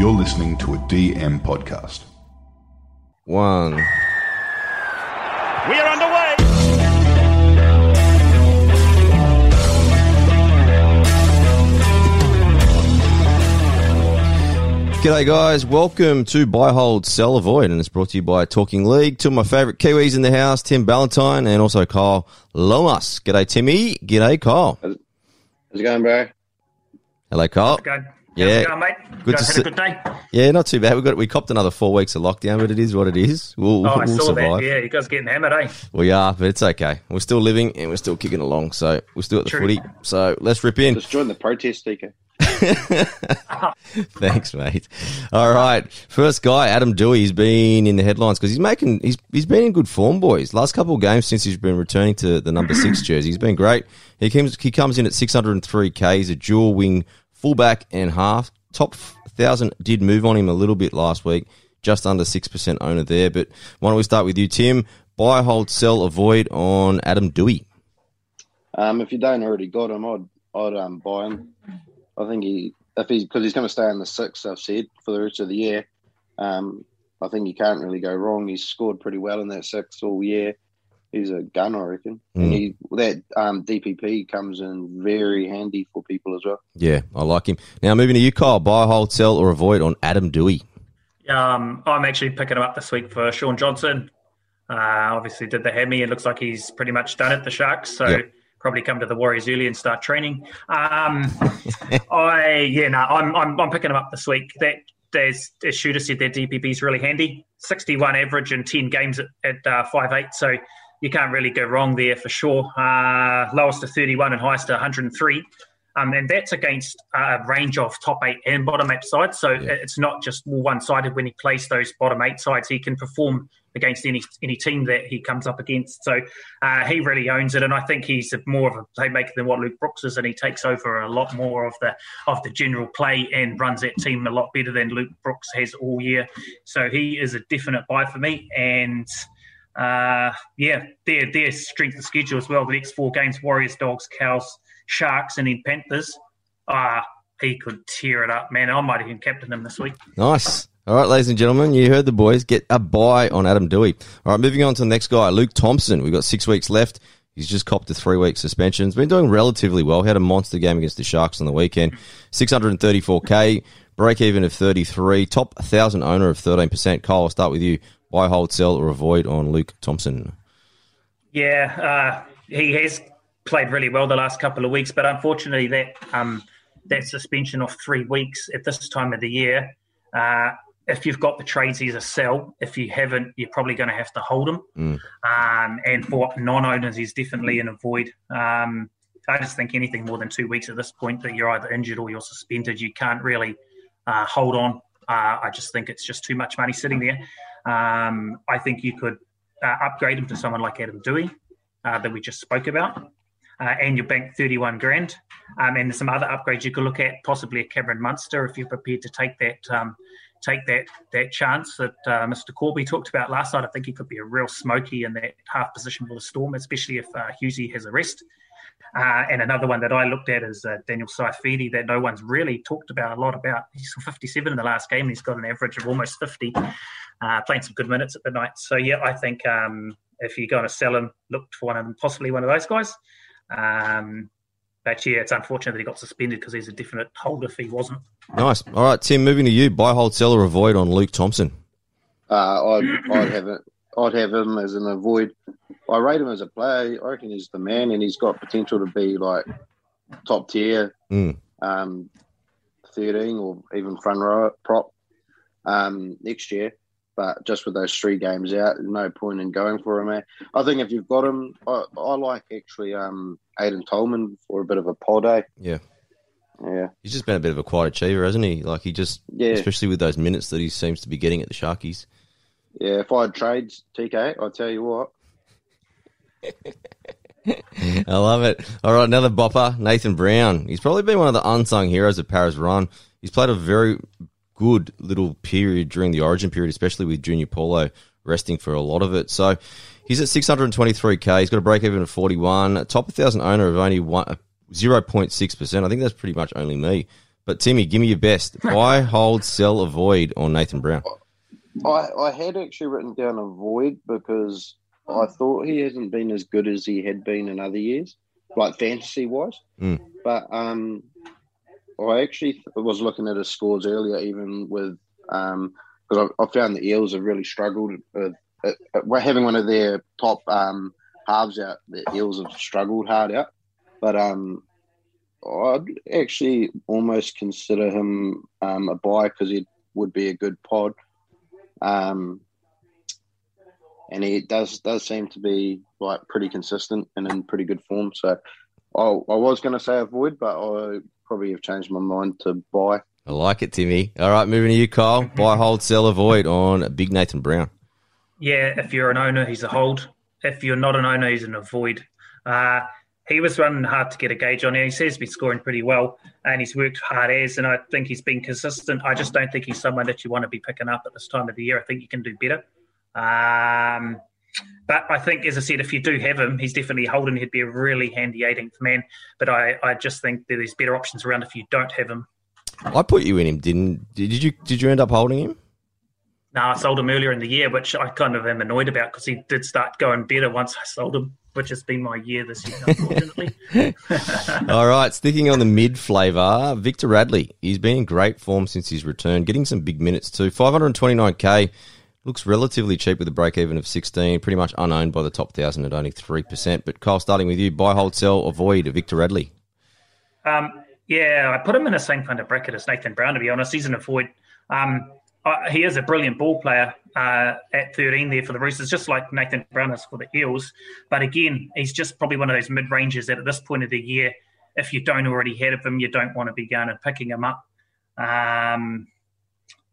You're listening to a DM podcast. One. We are underway. G'day, guys. Welcome to Buy, Hold, Sell, Avoid, and it's brought to you by Talking League. Two of my favourite Kiwis in the house, Tim Ballantyne and also Kyle Lomas. G'day, Timmy. G'day, Kyle. How's it going, bro? Hello, Kyle. Good. Yeah. It going, mate? Good Good to had see- a good day. Yeah, not too bad. We got we copped another four weeks of lockdown, but it is what it is. We'll, Oh, we'll saw survive. that. Yeah, you guys getting hammered, eh? We are, but it's okay. We're still living and we're still kicking along. So we're still at the True. footy. So let's rip in. Just join the protest, TK. Thanks, mate. All right, first guy, Adam Doueihi. He's been in the headlines because he's making he's he's been in good form, boys. Last couple of games since he's been returning to the number six jersey, he's been great. He comes he comes in at 603k. He's a dual wing fullback and half. Top thousand did move on him a little bit last week, just under six percent owner there. But why don't we start with you, Tim? Buy, hold, sell, avoid on Adam Doueihi. Um, if you don't already got him, I'd I'd um buy him. I think he if he's because he's going to stay in the six. I've said for the rest of the year. Um, I think you can't really go wrong. He's scored pretty well in that six all year. He's a gun, I reckon. Mm. And he that um DPP comes in very handy for people as well. Yeah, I like him. Now moving to you, Kyle. Buy, hold, sell, or avoid on Adam Doueihi. Um, I'm actually picking him up this week for Shaun Johnson. Uh, obviously, did the hammy. It looks like he's pretty much done it, the Sharks. So Yep. probably come to the Warriors early and start training. Um, I yeah, no, I'm, I'm I'm picking him up this week. That there's as Shooter said, their DPP is really handy. 61 average in 10 games at, at uh, 5'8", so you can't really go wrong there for sure. Uh, lowest to 31 and highest to 103. Um, and that's against a range of top eight and bottom eight sides. So Yeah. it's not just one sided when he plays those bottom eight sides. He can perform against any any team that he comes up against. So uh, he really owns it, and I think he's more of a playmaker than what Luke Brooks is, and he takes over a lot more of the of the general play and runs that team a lot better than Luke Brooks has all year. So he is a definite buy for me, and. Uh, yeah, their their strength of schedule as well. The next four games: Warriors, Dogs, Cows, Sharks, and then Panthers. Ah, he could tear it up, man. I might even captain him this week. Nice. All right, ladies and gentlemen, you heard the boys. Get a buy on Adam Doueihi. All right, moving on to the next guy, Luke Thompson. We've got six weeks left. He's just copped a three week suspension. He's been doing relatively well. He had a monster game against the Sharks on the weekend. 634K, break even of 33, top 1,000 owner of 13%. Kyle, I'll start with you. Buy, hold, sell, or avoid on Luke Thompson. Yeah, uh, he has played really well the last couple of weeks, but unfortunately, that um, that suspension of three weeks at this time of the year. Uh, if you've got the trades, he's a sell. If you haven't, you're probably going to have to hold him. Mm. Um, and for non-owners, he's definitely an avoid. Um, I just think anything more than two weeks at this point that you're either injured or you're suspended, you can't really uh, hold on. Uh, I just think it's just too much money sitting there. Um, I think you could uh, upgrade him to someone like Adam Doueihi uh, that we just spoke about, uh, and you bank 31 grand. Um, and there's some other upgrades you could look at, possibly a Cameron Munster if you're prepared to take that um, take that that chance that uh, Mr. Corby talked about last night. I think he could be a real smoky in that half position for the Storm, especially if uh, Hughesy has a rest. Uh, and another one that I looked at is uh, Daniel Saifiti that no one's really talked about a lot about. He's 57 in the last game and he's got an average of almost 50, uh, playing some good minutes at the night. So, yeah, I think um, if you're going to sell him, look for one of them, possibly one of those guys. Um, but yeah, it's unfortunate that he got suspended because he's a definite holder if he wasn't. Nice. All right, Tim, moving to you. Buy, hold, sell, or avoid on Luke Thompson. Uh, I'd I'd have it. I'd have him as an avoid. I rate him as a player. I reckon he's the man, and he's got potential to be like top tier, Mm. um, thirteen or even front row prop um, next year. But just with those three games out, no point in going for him. eh? I think if you've got him, I, I like actually um, Aidan Tolman for a bit of a pod day. Yeah. Yeah, He's just been a bit of a quiet achiever, hasn't he? Like, he just, yeah, especially with those minutes that he seems to be getting at the Sharkies. Yeah. If I had trades, TK, I'll tell you what. I love it. All right, another bopper, Nathan Brown. He's probably been one of the unsung heroes of Parra's Run. He's played a very good little period during the Origin period, especially with Junior Paulo resting for a lot of it. So he's at 623k. He's got a break even of 41. Top 1,000 owner of only one, 0.6%. I think that's pretty much only me. But Timmy, give me your best. Buy, hold, sell, avoid on Nathan Brown. I, I had actually written down a void because I thought he hasn't been as good as he had been in other years, like fantasy wise. Mm. But um, I actually was looking at his scores earlier, even with um, because I, I, found the Eels have really struggled with uh, uh, having one of their top um, halves out. The Eels have struggled hard out, but um, I'd actually almost consider him um, a buy because he would be a good pod. Um, and he does does seem to be like pretty consistent and in pretty good form. So I, I was going to say avoid, but I probably have changed my mind to buy. I like it, Timmy. All right, moving to you, Kyle. Buy, hold, sell, avoid on Big Nathan Brown. Yeah, if you're an owner, he's a hold. If you're not an owner, he's an avoid. Uh, he was running hard to get a gauge on. He says he's been scoring pretty well, and he's worked hard as, and I think he's been consistent. I just don't think he's someone that you want to be picking up at this time of the year. I think you can do better. Um, but I think, as I said, if you do have him, he's definitely holding. He'd be a really handy 18th man. But I, I just think that there's better options around if you don't have him. I put you in him, didn't? Did you? Did you end up holding him? No, I sold him earlier in the year, which I kind of am annoyed about because he did start going better once I sold him, which has been my year this year, unfortunately. All right, sticking on the mid flavour, Victor Radley. He's been in great form since his return, getting some big minutes too. 529k looks relatively cheap with a break even of 16, pretty much unowned by the top 1,000 at only 3%. But Kyle, starting with you, buy, hold, sell, avoid Victor Radley. Um, yeah, I put him in the same kind of bracket as Nathan Brown, to be honest. He's an avoid. Um, uh, he is a brilliant ball player uh, at 13 there for the Roosters, just like Nathan Brown is for the Eels. But again, he's just probably one of those mid rangers that at this point of the year, if you don't already have him, you don't want to be going and picking him up. Um,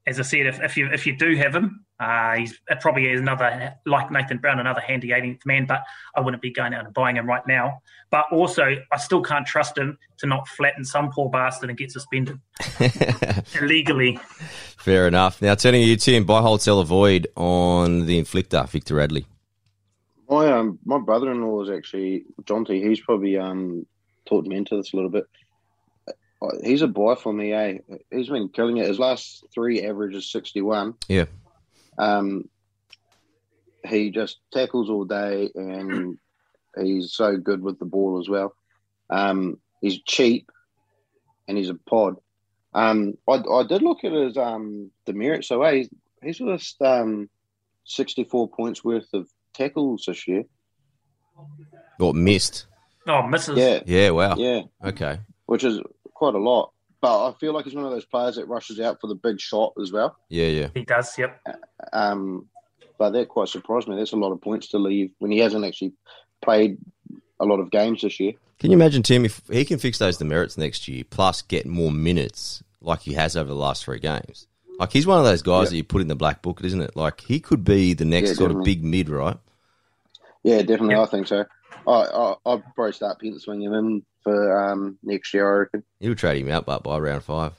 as I said, if, if you if you do have him, uh, he's probably another like Nathan Brown, another handy 18th man. But I wouldn't be going out and buying him right now. But also, I still can't trust him to not flatten some poor bastard and get suspended illegally. Fair enough. Now turning to you, Tim, buy, hold, sell, avoid on the inflictor, Victor Radley. My um my brother in law is actually Jonty. He's probably um taught me into this a little bit. Uh, he's a buy for me, eh? He's been killing it. His last three averages sixty one. Yeah. Um, he just tackles all day, and he's so good with the ball as well. Um, he's cheap, and he's a pod. Um, I, I did look at his um demerit. So hey, he's, he's just um sixty four points worth of tackles this year. Or missed. Oh, misses. Yeah, Yeah. Wow. yeah, Okay. which is quite a lot. But I feel like he's one of those players that rushes out for the big shot as well. Yeah. Yeah. He does, yep. Um, but that quite surprised me. That's a lot of points to leave when he hasn't actually played a lot of games this year. Can you imagine, Tim, if he can fix those demerits next year, plus get more minutes like he has over the last three games? Like he's one of those guys Yeah. that you put in the black book, isn't it? Like he could be the next Yeah, sort of big mid, right? Yeah, definitely. Yeah. I think so. I, I I'll probably start penciling him in for um, next year. I reckon. He'll trade him out, but by round five.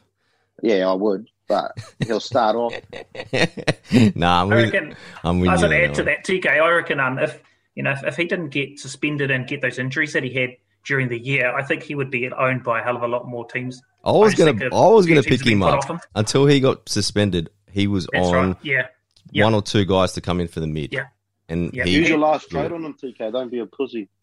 Yeah, I would, but he'll start off. nah, I'm I with, reckon. I'm with I was going to add to that, TK. I reckon um, if you know if, if he didn't get suspended and get those injuries that he had during the year, I think he would be owned by a hell of a lot more teams. I was gonna, think I a was gonna pick him up him. until he got suspended. He was That's on right. Yeah. Yeah. one or two guys to come in for the mid. Yeah. and Yeah. he Use your last Yeah. trade on him, TK. Don't be a pussy.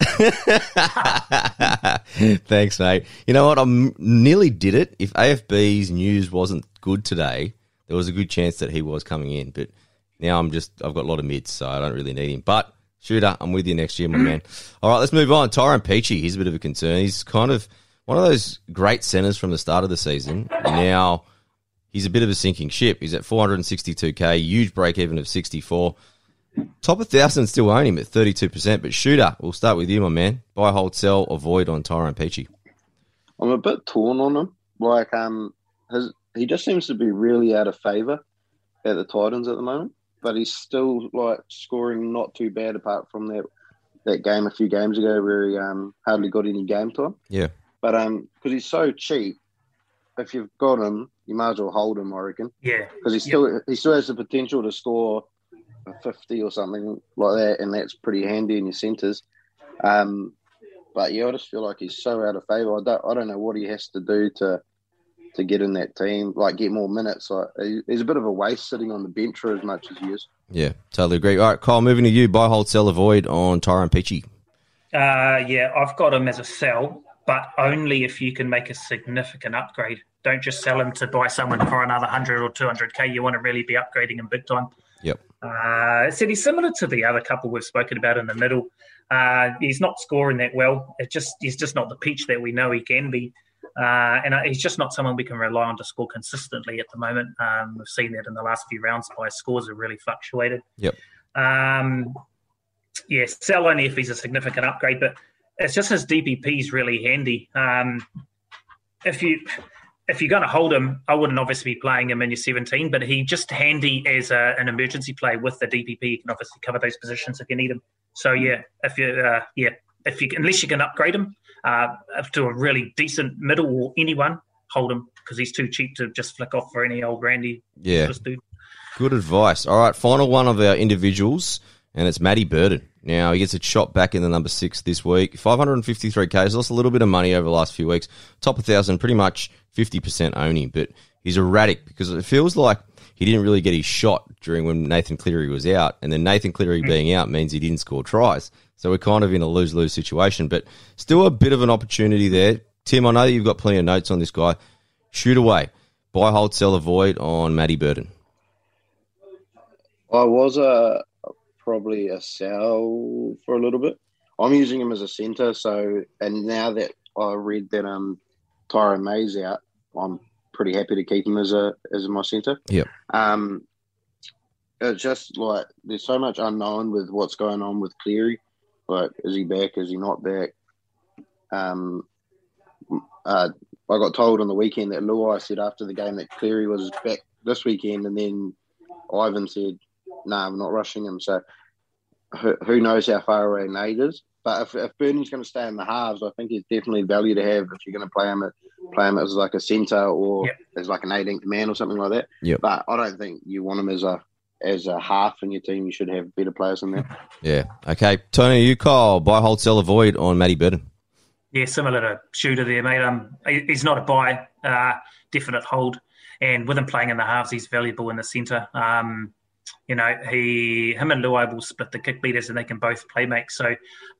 Thanks, mate. You know what? I nearly did it. If AFB's news wasn't good today, there was a good chance that he was coming in. But now I'm just, I've got a lot of mids, so I don't really need him. But shooter, I'm with you next year, my man. All right, let's move on. Tyrone Peachey, he's a bit of a concern. He's kind of one of those great centers from the start of the season. Now he's a bit of a sinking ship. He's at 462k, huge break even of 64. Top of thousand still own him at 32%, but shooter, we'll start with you, my man. Buy, hold, sell, avoid on Tyrone Peachey. I'm a bit torn on him. Like, um, his he just seems to be really out of favour at the Titans at the moment. But he's still like scoring not too bad, apart from that that game a few games ago where he um hardly got any game time. Yeah. But um, because he's so cheap, if you've got him, you might as well hold him. I reckon Yeah. because he still he still has the potential to score a fifty or something like that, and that's pretty handy in your centres. Um, but yeah, I just feel like he's so out of favour. I don't I don't know what he has to do to to get in that team, like get more minutes. Like he's a bit of a waste sitting on the bench for as much as he is. Yeah, totally agree. All right, Kyle, moving to you. Buy, hold, sell, avoid on Tyrone Peachey. Uh, yeah, I've got him as a sell, but only if you can make a significant upgrade. Don't just sell him to buy someone for another 100 or 200k. You want to really be upgrading him big time. Yep. Uh, so he's similar to the other couple we've spoken about in the middle. Uh, he's not scoring that well. It just he's just not the peach that we know he can be. Uh, and uh, he's just not someone we can rely on to score consistently at the moment. Um, we've seen that in the last few rounds. By scores have really fluctuated. Yep. Um, yeah, sell only if he's a significant upgrade, but it's just his DPP is really handy. Um, if you if you're going to hold him, I wouldn't obviously be playing him in your 17, but he just handy as a, an emergency play with the DPP. You can obviously cover those positions if you need him. So yeah, if you uh, yeah, if you unless you can upgrade him uh, to a really decent middle or anyone, hold him because he's too cheap to just flick off for any old Randy. Yeah, good advice. All right, final one of our individuals, and it's Matty Burton. Now he gets a shot back in the number six this week. 553k. He's lost a little bit of money over the last few weeks. Top 1,000, pretty much 50% only, but he's erratic because it feels like he didn't really get his shot during when Nathan Cleary was out, and then Nathan Cleary hmm. being out means he didn't score tries. So we're kind of in a lose lose situation, but still a bit of an opportunity there. Tim, I know that you've got plenty of notes on this guy. Shoot away. Buy, hold, sell, avoid on Matty Burton. I was a probably a sell for a little bit. I'm using him as a centre, so and now that I read that um Tyrone May's out, I'm pretty happy to keep him as a as my centre. Yeah. Um, it's just like there's so much unknown with what's going on with Cleary. Like, is he back? Is he not back? Um, uh, I got told on the weekend that Luai said after the game that Cleary was back this weekend, and then Ivan said, "No, nah, I'm not rushing him." So, who, who knows how far away Nate is? But if, if going to stay in the halves, I think he's definitely value to have if you're going to play him at, play him as like a centre or yep. as like an 18th man or something like that. Yep. But I don't think you want him as a as a half in your team. You should have better players than that. Yeah. Okay. Tony, you call buy, hold, sell, avoid on Matty Burton. Yeah, similar to Shooter there, mate. Um, he's not a buy, uh, definite hold. And with him playing in the halves, he's valuable in the centre. Um, you know, he him and Luai will split the kick beaters and they can both play make. So,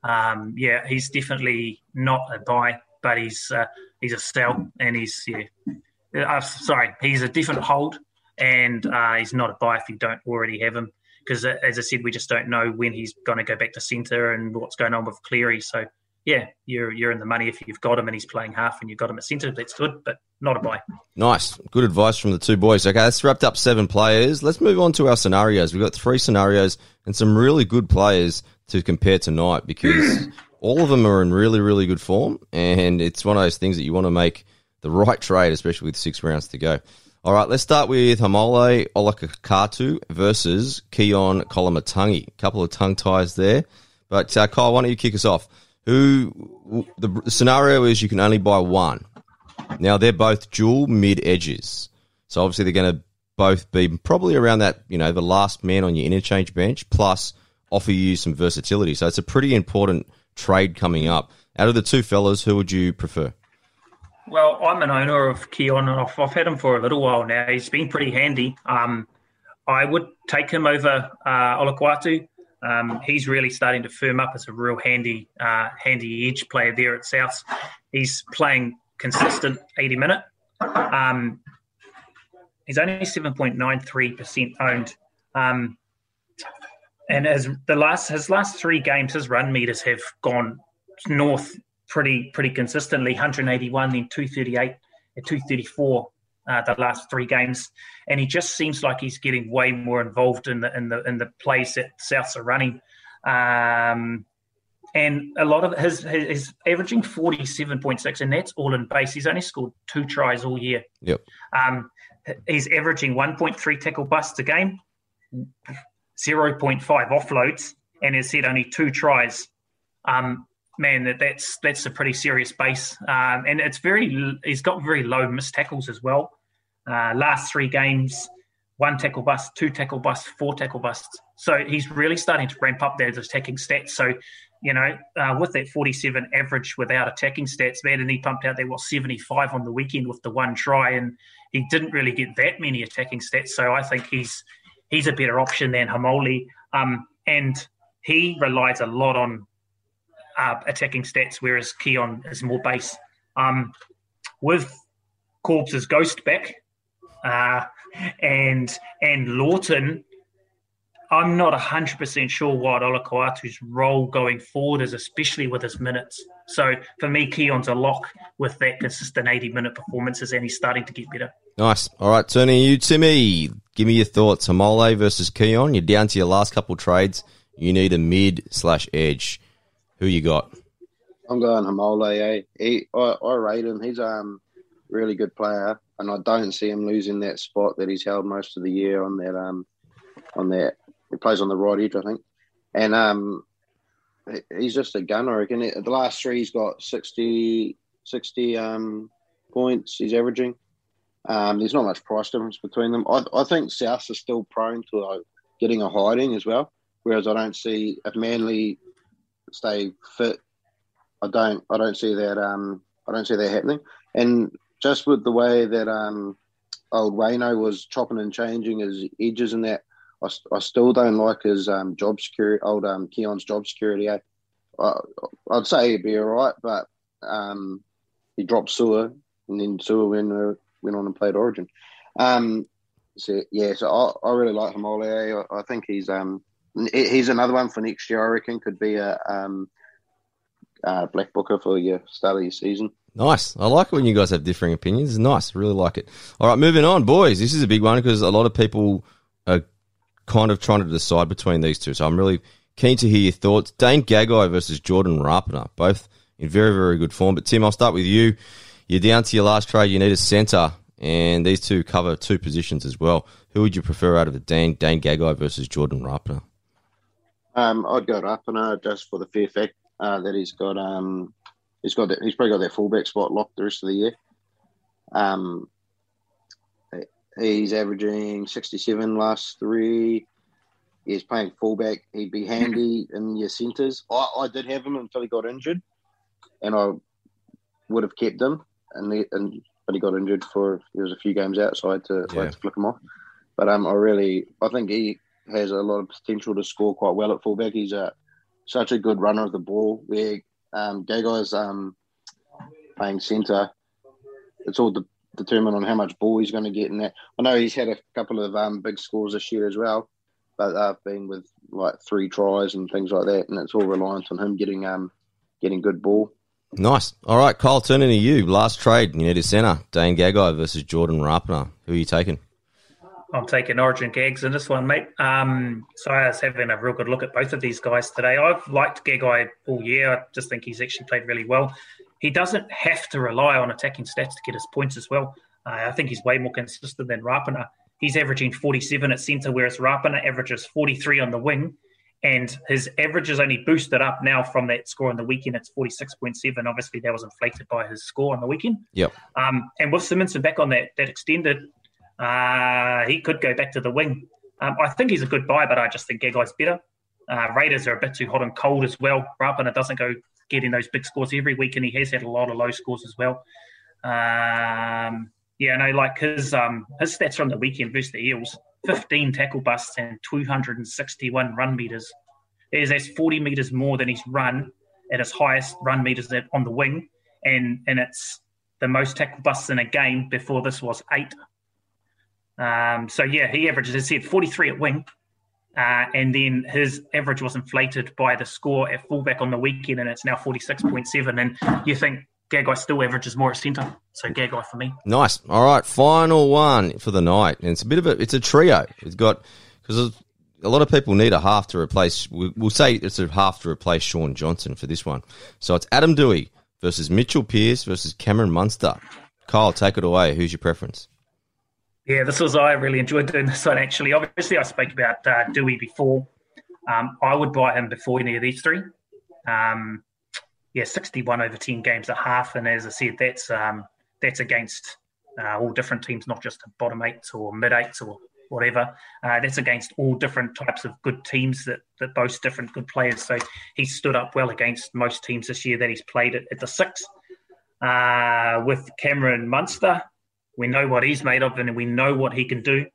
um, yeah, he's definitely not a buy, but he's uh, he's a sell and he's yeah. Uh, sorry, he's a different hold and uh, he's not a buy if you don't already have him. Because uh, as I said, we just don't know when he's going to go back to centre and what's going on with Cleary. So yeah, you're you're in the money if you've got him and he's playing half and you've got him at centre. That's good, but not a buy. Nice, good advice from the two boys. Okay, that's wrapped up seven players. Let's move on to our scenarios. We've got three scenarios and some really good players to compare tonight because all of them are in really really good form, and it's one of those things that you want to make the right trade, especially with six rounds to go. All right, let's start with Haumole Olakau'atu versus Keaon Koloamatangi. A couple of tongue ties there, but uh, Kyle, why don't you kick us off? who the scenario is you can only buy one. Now they're both dual mid edges, so obviously they're going to both be probably around that you know the last man on your interchange bench plus offer you some versatility. So it's a pretty important trade coming up. Out of the two fellas, who would you prefer? Well, I'm an owner of Keaon, and I've, I've had him for a little while now. He's been pretty handy. Um, I would take him over uh, Olakau'atu. Um, he's really starting to firm up as a real handy, uh, handy edge player there at South. He's playing consistent 80 minute. Um, he's only 7.93% owned. Um, and as the last his last three games, his run meters have gone north pretty pretty consistently. 181, then 238, and 234 uh, the last three games, and he just seems like he's getting way more involved in the in the in the plays that Souths are running. Um, and a lot of his, his, his averaging forty seven point six, and that's all in base. He's only scored two tries all year. Yep. Um, he's averaging one point three tackle busts a game, zero point five offloads, and has had only two tries. Um, man, that that's that's a pretty serious base, um, and it's very. He's got very low missed tackles as well. Uh, last three games, one tackle bust, two tackle busts, four tackle busts. So he's really starting to ramp up those attacking stats. So, you know, uh, with that 47 average without attacking stats, man, and he pumped out there, what, 75 on the weekend with the one try, and he didn't really get that many attacking stats. So I think he's he's a better option than Haumole. Um, and he relies a lot on uh, attacking stats, whereas Keaon is more base. Um, with Corbs' ghost back, uh, and and Lawton, I'm not 100% sure what Olakau'atu's role going forward is, especially with his minutes. So for me, Keaon's a lock with that consistent 80 minute performances, and he's starting to get better. Nice. All right, turning you, Timmy. Give me your thoughts. Haumole versus Keaon. You're down to your last couple trades. You need a mid slash edge. Who you got? I'm going Haumole. Eh? He, I, I rate him. He's um really good player, and I don't see him losing that spot that he's held most of the year on that um on that. He plays on the right edge, I think, and um he's just a gunner. Again, the last three he's got 60, 60 um points. He's averaging. Um, there's not much price difference between them. I, I think South is still prone to getting a hiding as well. Whereas I don't see if Manly stay fit, I don't I don't see that um I don't see that happening. And just with the way that um old Wayno was chopping and changing his edges and that, I, I still don't like his um job security old um Keaon's job security. Eh? I, I'd say he'd be all right, but um he dropped Su'A and then Su'A went uh, went on and played Origin. Um, so yeah, so I, I really like Haumole. I, I think he's um he's another one for next year. I reckon could be a um, uh, black booker for your start of your season. Nice. I like it when you guys have differing opinions. Nice. Really like it. All right, moving on, boys. This is a big one because a lot of people kind of trying to decide between these two. So I'm really keen to hear your thoughts. Dane Gagai versus Jordan Rapana, both in very, very good form. But Tim, I'll start with you. You're down to your last trade. You need a centre, and these two cover two positions as well. Who would you prefer out of the Dane, Dane Gagai versus Jordan Rapana? Um, I'd go Rapana just for the fair fact uh, that he's got um, he's got that, he's probably got that fullback spot locked the rest of the year. Um, he's averaging sixty seven last three. He's playing fullback. He'd be handy in your centres. I, I did have him until he got injured, and I would have kept him. And, he, and but he got injured for there was a few games out, so I had to, yeah. I had to flick him off. But um, I really I think he has a lot of potential to score quite well at fullback. He's a such a good runner of the ball. Where um, Gagai's um, playing centre, it's all de- determined on how much ball he's going to get in that. I know he's had a couple of um, big scores this year as well, but they've been with like three tries and things like that, and it's all reliant on him getting um getting good ball. Nice. All right, Kyle, turning to you. Last trade, you need a centre. Dane Gagai versus Jordan Rapana. Who are you taking? I'm taking Origin Gags in this one, mate. Um, so I was having a real good look at both of these guys today. I've liked Gagai all year. I just think he's actually played really well. He doesn't have to rely on attacking stats to get his points as well. Uh, I think he's way more consistent than Rapana. He's averaging 47 at centre, whereas Rapana averages 43 on the wing. And his average is only boosted up now from that score on the weekend. It's 46.7. Obviously, that was inflated by his score on the weekend. Yep. Um, and with Simonson back on that, that extended uh, he could go back to the wing. Um, I think he's a good buy, but I just think Gagai's better. Uh, Raiders are a bit too hot and cold as well. Rapana doesn't go getting those big scores every week, and he has had a lot of low scores as well. Um, yeah, no, like his um, his stats from the weekend versus the Eels: 15 tackle busts and 261 run meters. Is that's 40 meters more than he's run at his highest run meters on the wing, and and it's the most tackle busts in a game. Before this was eight. Um, so yeah, he averages, as I said, 43 at wing. Uh, and then his average was inflated by the score at fullback on the weekend, and it's now 46.7. And you think Gagai still averages more at centre. So Gagai for me. Nice. All right, final one for the night. And it's a bit of a, it's a trio. It's got, because a lot of people need a half to replace, we'll say it's a half to replace Shaun Johnson for this one. So it's Adam Doueihi versus Mitchell Pearce versus Cameron Munster. Kyle, take it away. Who's your preference? Yeah, this was I really enjoyed doing this one actually. Obviously, I spoke about uh, Doueihi before. Um, I would buy him before any of these three. Um, yeah, sixty-one over ten games a half, and as I said, that's um, that's against uh, all different teams, not just bottom eights or mid eights or whatever. Uh, that's against all different types of good teams that, that boast different good players. So he stood up well against most teams this year that he's played at, at the six. Uh, with Cameron Munster, we know what he's made of and we know what he can do.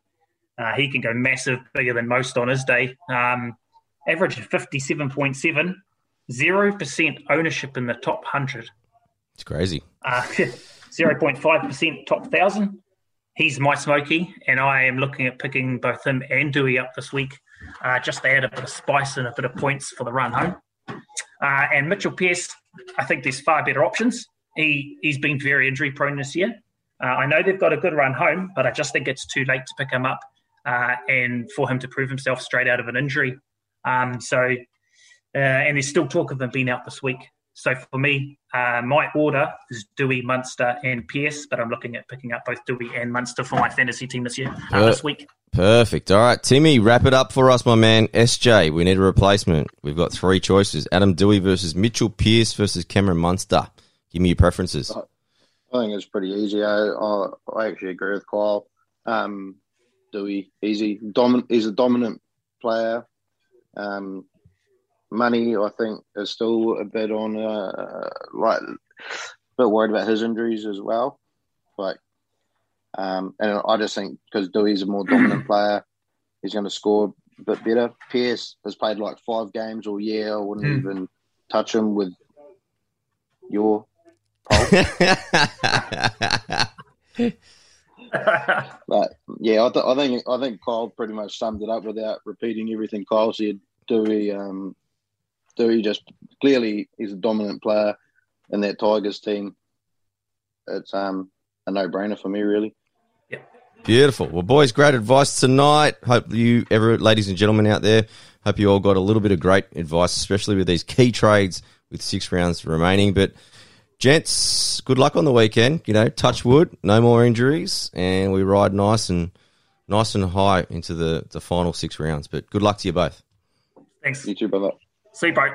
Uh, he can go massive, bigger than most on his day. Um, average 57.7, 0% ownership in the top 100. It's crazy. Uh, 0.5% top 1,000. He's my smoky, and I am looking at picking both him and Doueihi up this week uh, just to add a bit of spice and a bit of points for the run home. Uh, and Mitchell Pearce, I think there's far better options. He, he's been very injury prone this year. Uh, I know they've got a good run home, but I just think it's too late to pick him up uh, and for him to prove himself straight out of an injury. Um, so, uh, and there's still talk of him being out this week. So for me, uh, my order is Doueihi, Munster, and Pearce, but I'm looking at picking up both Doueihi and Munster for my fantasy team this year, uh, this week. Perfect. All right, Timmy, wrap it up for us, my man. SJ, we need a replacement. We've got three choices: Adam Doueihi versus Mitchell Pearce versus Cameron Munster. Give me your preferences. I think it's pretty easy. I, I, I actually agree with Kyle. Um, Doueihi, easy. Domin- he's a dominant player. Um, money, I think, is still a bit on, uh, like, a bit worried about his injuries as well. Like, um, and I just think because Doueihi's a more dominant player, he's going to score a bit better. Pearce has played like five games all year. I wouldn't mm. even touch him with your but yeah, I, th- I, think I think Kyle pretty much summed it up without repeating everything Kyle said. Doueihi, um, Doueihi just clearly he's a dominant player in that Tigers team. It's um, a no brainer for me, really. Beautiful. Well, boys, great advice tonight. Hope you, ever, ladies and gentlemen out there, hope you all got a little bit of great advice, especially with these key trades with six rounds remaining. But Gents, good luck on the weekend. You know, touch wood, no more injuries, and we ride nice and nice and high into the, the final six rounds. But good luck to you both. Thanks. You too, brother. See you, bro.